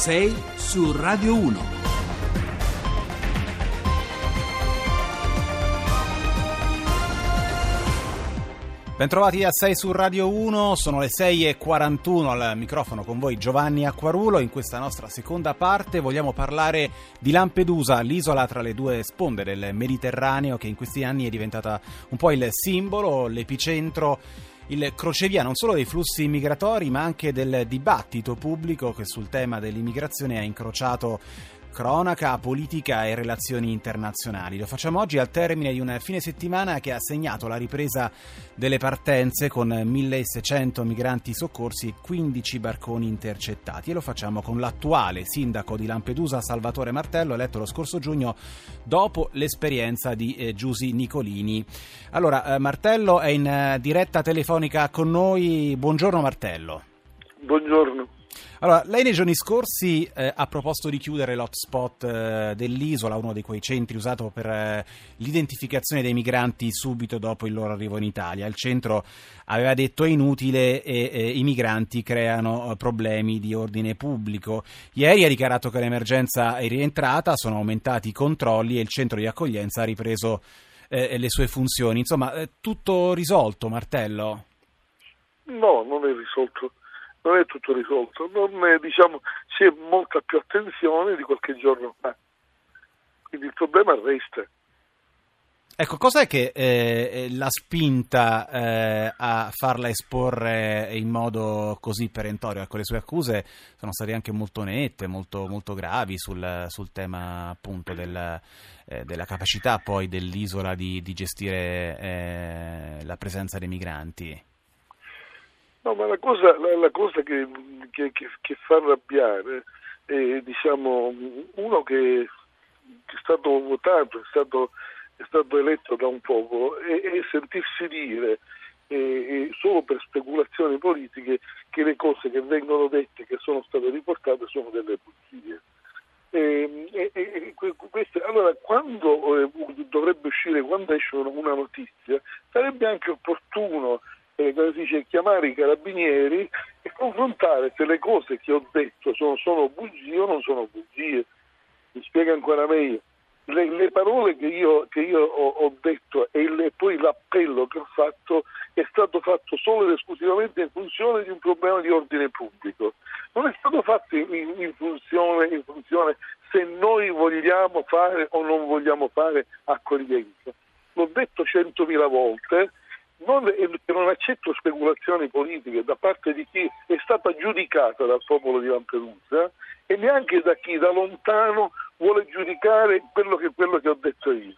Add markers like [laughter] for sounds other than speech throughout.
6 su Radio 1. Bentrovati a 6 su Radio 1, sono le 6.41 al microfono con voi Giovanni Acquarulo. In questa nostra seconda parte vogliamo parlare di Lampedusa, l'isola tra le due sponde del Mediterraneo che in questi anni è diventata un po' il simbolo, l'epicentro il crocevia non solo dei flussi migratori ma anche del dibattito pubblico che sul tema dell'immigrazione ha incrociato cronaca, politica e relazioni internazionali. Lo facciamo oggi al termine di un fine settimana che ha segnato la ripresa delle partenze con 1600 migranti soccorsi e 15 barconi intercettati e lo facciamo con l'attuale sindaco di Lampedusa Salvatore Martello eletto lo scorso giugno dopo l'esperienza di eh, Giusi Nicolini. Allora, eh, Martello è in eh, diretta telefonica con noi. Buongiorno Martello. Buongiorno. Allora, lei nei giorni scorsi eh, ha proposto di chiudere l'hotspot eh, dell'isola, uno di quei centri usato per eh, l'identificazione dei migranti subito dopo il loro arrivo in Italia. Il centro aveva detto è inutile e i migranti creano eh, problemi di ordine pubblico. Ieri ha dichiarato che l'emergenza è rientrata, sono aumentati i controlli e il centro di accoglienza ha ripreso eh, le sue funzioni. Insomma, tutto risolto, Martello? No, non è risolto non è tutto risolto, è, diciamo, c'è molta più attenzione di qualche giorno fa, quindi il problema resta. Ecco, cos'è che eh, l'ha spinta eh, a farla esporre in modo così perentorio? Ecco, le sue accuse sono state anche molto nette, molto, molto gravi sul, sul, tema appunto del, eh, della capacità poi dell'isola di, di gestire eh, la presenza dei migranti. No, ma la cosa, la, la cosa che, che, che, che, fa arrabbiare è diciamo, uno che, è stato votato, è stato, è stato, eletto da un popolo e, e sentirsi dire e, solo per speculazioni politiche che le cose che vengono dette, che sono state riportate, sono delle bugie. E, e, queste, allora, quando eh, dovrebbe uscire, quando esce una notizia, sarebbe anche opportuno eh, come si dice, chiamare i carabinieri e confrontare se le cose che ho detto sono, sono bugie o non sono bugie. Mi spiega ancora meglio. Le, le parole che io, che io ho, ho, detto e le, poi l'appello che ho fatto è stato fatto solo ed esclusivamente in funzione di un problema di ordine pubblico. Non è stato fatto in, in, funzione, in funzione se noi vogliamo fare o non vogliamo fare accoglienza. L'ho detto centomila volte non, non accetto speculazioni politiche da parte di chi è stata giudicata dal popolo di Lampedusa e neanche da chi da lontano vuole giudicare quello che, quello che ho detto io.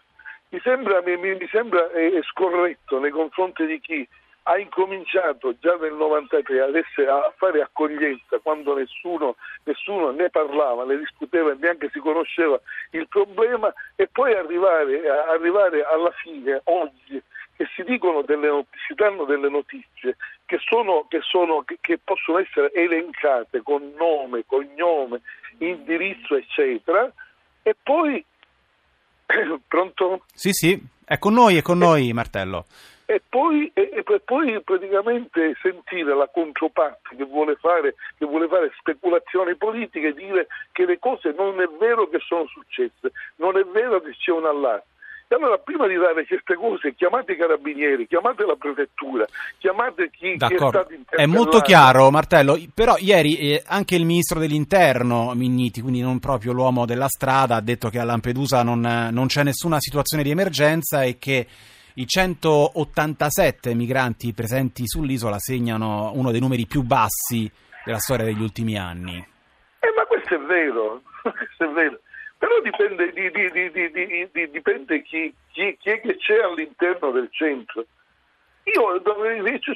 Mi sembra, mi, mi sembra eh, scorretto nei confronti di chi ha incominciato già nel 93 ad essere, a fare accoglienza quando nessuno, nessuno, ne parlava, ne discuteva e neanche si conosceva il problema e poi arrivare, arrivare alla fine, oggi, che si, delle, si danno delle notizie che, sono, che, sono, che, possono essere elencate con nome, cognome, indirizzo, eccetera, e poi [clears throat] pronto? Sì, sì, è con noi, è con noi Martello. E poi, e, e poi, praticamente sentire la controparte che vuole, fare, che vuole fare speculazioni politiche e dire che le cose non è vero che sono successe, non è vero che c'è un allarme. E allora prima di dare queste cose chiamate i carabinieri, chiamate la prefettura, chiamate chi, chi è stato È molto chiaro Martello, però ieri eh, anche il ministro dell'interno Minniti, quindi non proprio l'uomo della strada, ha detto che a Lampedusa non, non c'è nessuna situazione di emergenza e che i 187 migranti presenti sull'isola segnano uno dei numeri più bassi della storia degli ultimi anni. Eh, ma questo è vero, [laughs] questo è vero. Però dipende, di, di, di, dipende chi, chi, chi, è che c'è all'interno del centro. Io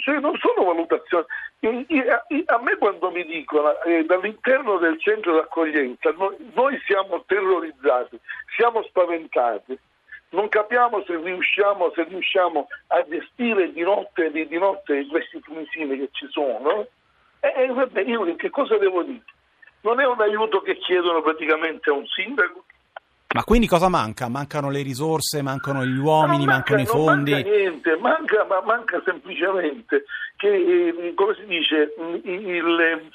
cioè, non sono valutazioni. A me quando mi dicono eh, dall'interno del centro d'accoglienza noi, noi siamo terrorizzati, siamo spaventati non capiamo se riusciamo, se riusciamo, a gestire di notte, di, di notte questi fumicini che ci sono. E, e vabbè, io che cosa devo dire? Non è un aiuto che chiedono praticamente a un sindaco. Ma quindi cosa manca? Mancano le risorse, mancano gli uomini, manca, mancano i fondi? Non manca niente, manca, ma manca semplicemente che, eh, come si dice, il,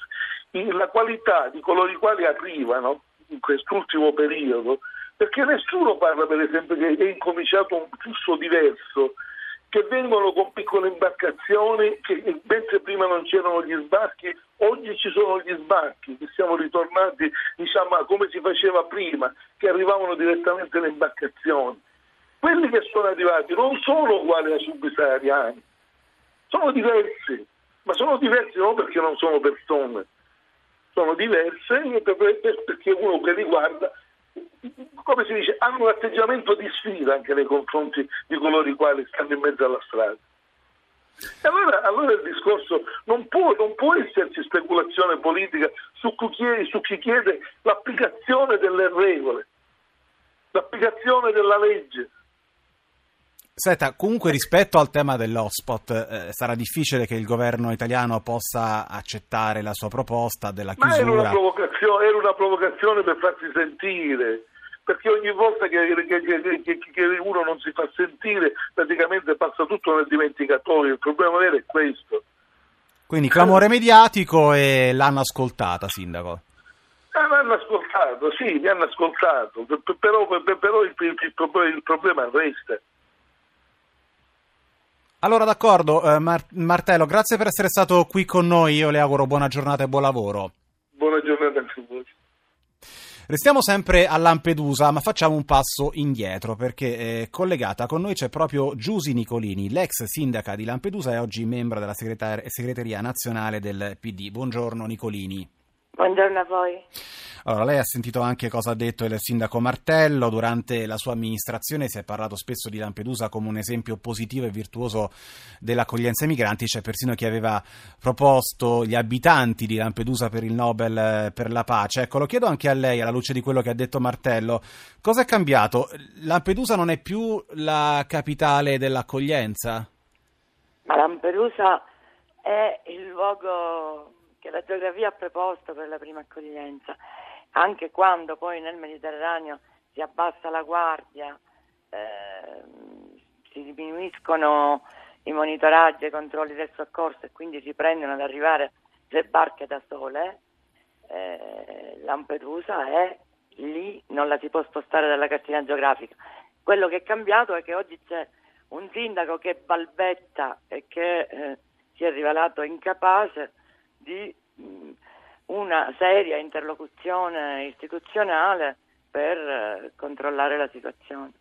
la qualità di coloro i quali arrivano in quest'ultimo periodo, perché nessuno parla per esempio che è incominciato un flusso diverso, che vengono con piccole imbarcazioni, che mentre prima non c'erano gli sbarchi, oggi ci sono gli sbarchi, che siamo ritornati diciamo, a come si faceva prima, che arrivavano direttamente le imbarcazioni. Quelli che sono arrivati non sono uguali ai subsahariani, sono diversi, ma sono diversi non perché non sono persone, sono diverse perché uno che riguarda, come si dice, hanno un atteggiamento di sfida anche nei confronti di coloro i quali stanno in mezzo alla strada. E allora, allora, il discorso non può, non può, esserci speculazione politica su chi, chiede, su chi chiede l'applicazione delle regole, l'applicazione della legge. Senta, comunque rispetto al tema dell'hotspot, eh, sarà difficile che il governo italiano possa accettare la sua proposta della chiusura. Ma era una provocazione, era una provocazione per farsi sentire, ogni volta che, che, che, che, uno non si fa sentire praticamente passa tutto nel dimenticatoio, il problema vero è questo. Quindi clamore mediatico e l'hanno ascoltata, Sindaco. Eh, l'hanno ascoltato, sì, mi hanno ascoltato, però, però il, il, il, il problema resta. Allora d'accordo, eh, Mar- Martello, grazie per essere stato qui con noi, io le auguro buona giornata e buon lavoro. Buona giornata anche a voi. Restiamo sempre a Lampedusa, ma facciamo un passo indietro perché eh, collegata con noi c'è proprio Giusi Nicolini, l'ex sindaca di Lampedusa e oggi membro della segretar- segreteria nazionale del PD. Buongiorno Nicolini. Buongiorno a voi. Allora, lei ha sentito anche cosa ha detto il sindaco Martello. Durante la sua amministrazione si è parlato spesso di Lampedusa come un esempio positivo e virtuoso dell'accoglienza ai migranti. C'è persino chi aveva proposto gli abitanti di Lampedusa per il Nobel eh, per la pace. Ecco, lo chiedo anche a lei, alla luce di quello che ha detto Martello. Cosa è cambiato? Lampedusa non è più la capitale dell'accoglienza? Ma Lampedusa è il luogo che la geografia ha preposto per la prima accoglienza, anche quando poi nel Mediterraneo si abbassa la guardia, eh, si diminuiscono i monitoraggi e i controlli del soccorso e quindi si prendono ad arrivare le barche da sole, eh, Lampedusa è lì, non la si può spostare dalla cartina geografica. Quello che è cambiato è che oggi c'è un sindaco che balbetta e che eh, si è rivelato incapace di mm, una seria interlocuzione istituzionale per eh, controllare la situazione.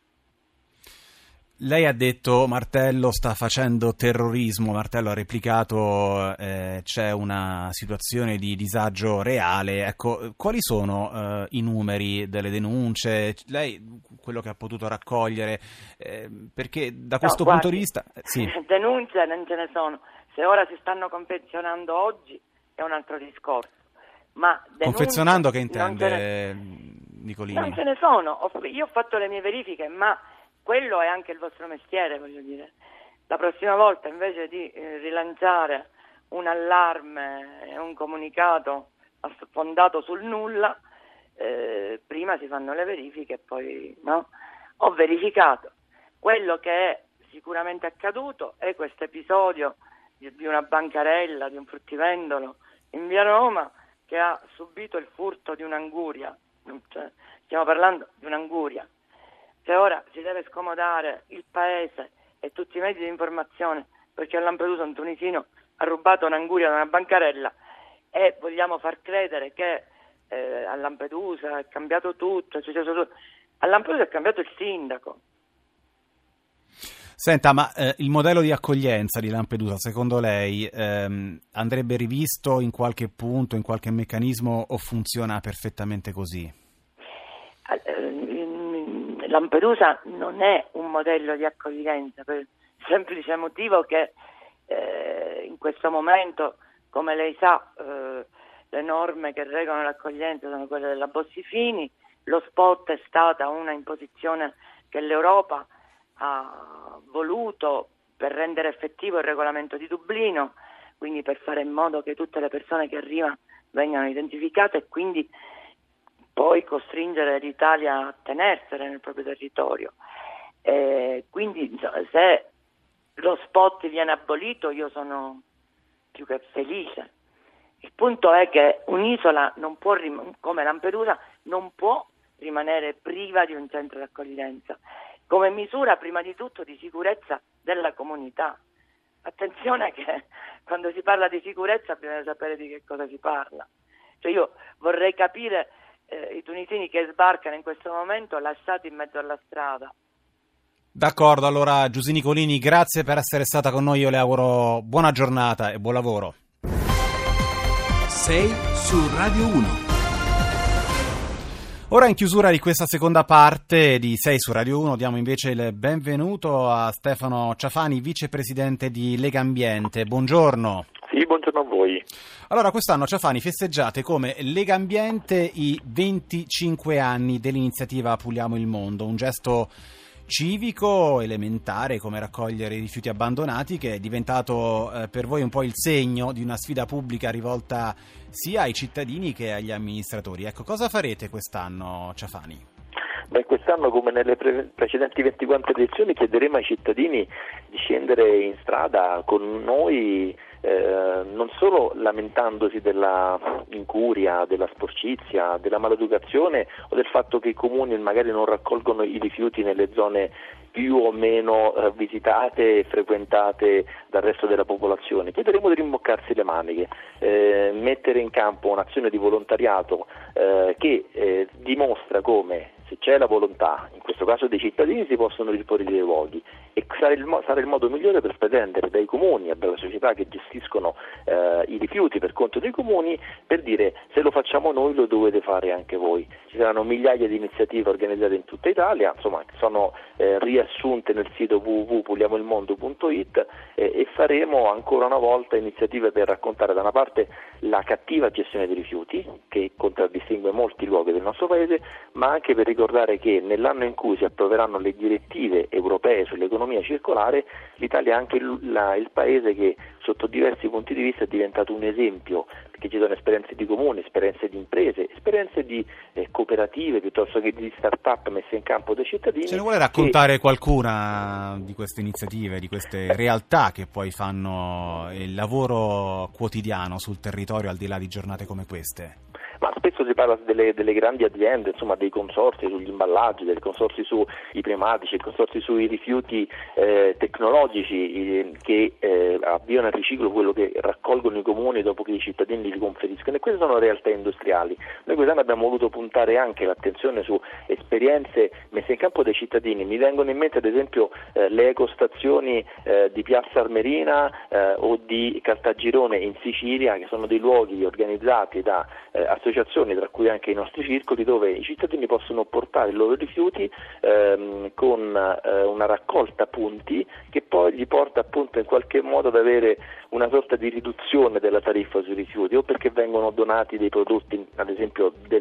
Lei ha detto Martello sta facendo terrorismo, Martello ha replicato eh, c'è una situazione di disagio reale, ecco, quali sono eh, i numeri delle denunce? Lei quello che ha potuto raccogliere, eh, perché da questo no, punto di vista... Eh, sì. [laughs] Denunce non ce ne sono, se ora si stanno confezionando oggi è un altro discorso. Ma Confezionando che intende ne... Nicolini? Non ce ne sono, io ho fatto le mie verifiche, ma quello è anche il vostro mestiere, voglio dire. La prossima volta invece di eh, rilanciare un allarme e un comunicato fondato sul nulla, eh, prima si fanno le verifiche e poi no? Ho verificato. Quello che è sicuramente accaduto è questo episodio di, di una bancarella, di un fruttivendolo in via Roma che ha subito il furto di un'anguria, cioè, stiamo parlando di un'anguria, se ora si deve scomodare il paese e tutti i mezzi di informazione perché a Lampedusa un tunisino ha rubato un'anguria da una bancarella e vogliamo far credere che eh, a Lampedusa è cambiato tutto, cioè, a Lampedusa è cambiato il sindaco, Senta, ma eh, il modello di accoglienza di Lampedusa, secondo lei, ehm, andrebbe rivisto in qualche punto, in qualche meccanismo o funziona perfettamente così? Eh, Lampedusa non è un modello di accoglienza per il semplice motivo che eh, in questo momento, come lei sa, eh, le norme che regolano l'accoglienza sono quelle della Bossifini, lo spot è stata una imposizione che l'Europa ha voluto per rendere effettivo il regolamento di Dublino, quindi per fare in modo che tutte le persone che arrivano vengano identificate e quindi poi costringere l'Italia a tenersene nel proprio territorio. Eh, quindi se lo spot viene abolito io sono più che felice, Il punto è che un'isola può, come Lampedusa non può rimanere priva di un centro di accoglienza, come misura prima di tutto di sicurezza della comunità. Attenzione che [laughs] quando si parla di sicurezza bisogna sapere di che cosa si parla. Cioè io vorrei capire eh, i tunisini che sbarcano in questo momento lasciati in mezzo alla strada. D'accordo, allora Giusini Colini, grazie per essere stata con noi, io le auguro buona giornata e buon lavoro. 6 su Radio 1. Ora in chiusura di questa seconda parte di 6 su Radio 1 diamo invece il benvenuto a Stefano Ciafani, vicepresidente di Lega Ambiente. Buongiorno. Sì, buongiorno a voi. Allora, quest'anno Ciafani festeggiate come Lega Ambiente i 25 anni dell'iniziativa Puliamo il Mondo, un gesto civico elementare come raccogliere i rifiuti abbandonati che è diventato eh, per voi un po' il segno di una sfida pubblica rivolta sia ai cittadini che agli amministratori. Ecco, cosa farete quest'anno, Ciafani? Beh, quest'anno come nelle pre- precedenti 24 edizioni chiederemo ai cittadini di scendere in strada con noi eh, non solo lamentandosi della incuria, della sporcizia, della maleducazione o del fatto che i comuni magari non raccolgono i rifiuti nelle zone più o meno eh, visitate e frequentate dal resto della popolazione. Chiederemo di rimboccarsi le maniche, eh, mettere in campo un'azione di volontariato eh, che eh, dimostra come se c'è la volontà, in questo caso dei cittadini, si possono disporre dei luoghi e sarà il, sarà il modo migliore per pretendere dai comuni e dalle società che gestiscono eh, i rifiuti per conto dei comuni per dire se lo facciamo noi lo dovete fare anche voi. Ci saranno migliaia di iniziative organizzate in tutta Italia, insomma, sono eh, riassunte nel sito www.puliamoilmondo.it eh, e faremo ancora una volta iniziative per raccontare da una parte la cattiva gestione dei rifiuti che contraddistingue molti luoghi del nostro paese, ma anche per ricordare che nell'anno in cui si approveranno le direttive europee sull'economia circolare, l'Italia è anche il, la, il paese che sotto diversi punti di vista è diventato un esempio, perché ci sono esperienze di comune, esperienze di imprese, esperienze di eh, cooperative piuttosto che di start-up messe in campo dai cittadini. Ce ne vuole raccontare che... qualcuna di queste iniziative, di queste realtà che poi fanno il lavoro quotidiano sul territorio al di là di giornate come queste? Ma spesso si parla delle, delle, grandi aziende, insomma dei consorsi sugli imballaggi, dei consorsi sui pneumatici, dei consorsi sui rifiuti eh, tecnologici eh, che eh, avviano il riciclo, quello che raccolgono i comuni dopo che i cittadini li conferiscono e queste sono realtà industriali. Noi quest'anno abbiamo voluto puntare anche l'attenzione su esperienze messe in campo dai cittadini, mi vengono in mente ad esempio eh, le ecostazioni di Piazza Armerina o di Caltagirone in Sicilia che sono dei luoghi organizzati da associazioni associazioni, tra cui anche i nostri circoli, dove i cittadini possono portare i loro rifiuti ehm, con eh, una raccolta punti che poi gli porta appunto in qualche modo ad avere una sorta di riduzione della tariffa sui rifiuti o perché vengono donati dei prodotti, ad esempio dei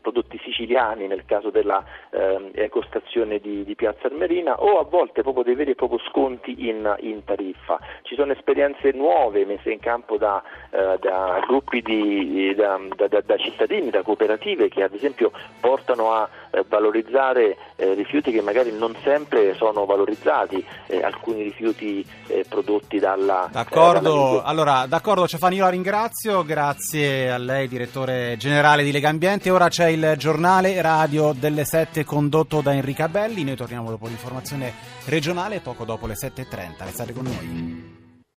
prodotti siciliani nel caso della eh, ecostazione di, di, Piazza Armerina o a volte proprio dei veri e propri sconti in, in tariffa. Ci sono esperienze nuove messe in campo da, eh, da gruppi di, da, da, da cittadini, da cooperative che ad esempio portano a eh, valorizzare eh, rifiuti che magari non sempre sono valorizzati, eh, alcuni rifiuti prodotti dalla... D'accordo, dalla allora, d'accordo Cefani, io la ringrazio, grazie a lei direttore generale di Lega Ambiente, ora c'è il giornale radio delle 7 condotto da Enrica Belli, noi torniamo dopo l'informazione regionale poco dopo le 7.30, restate con noi.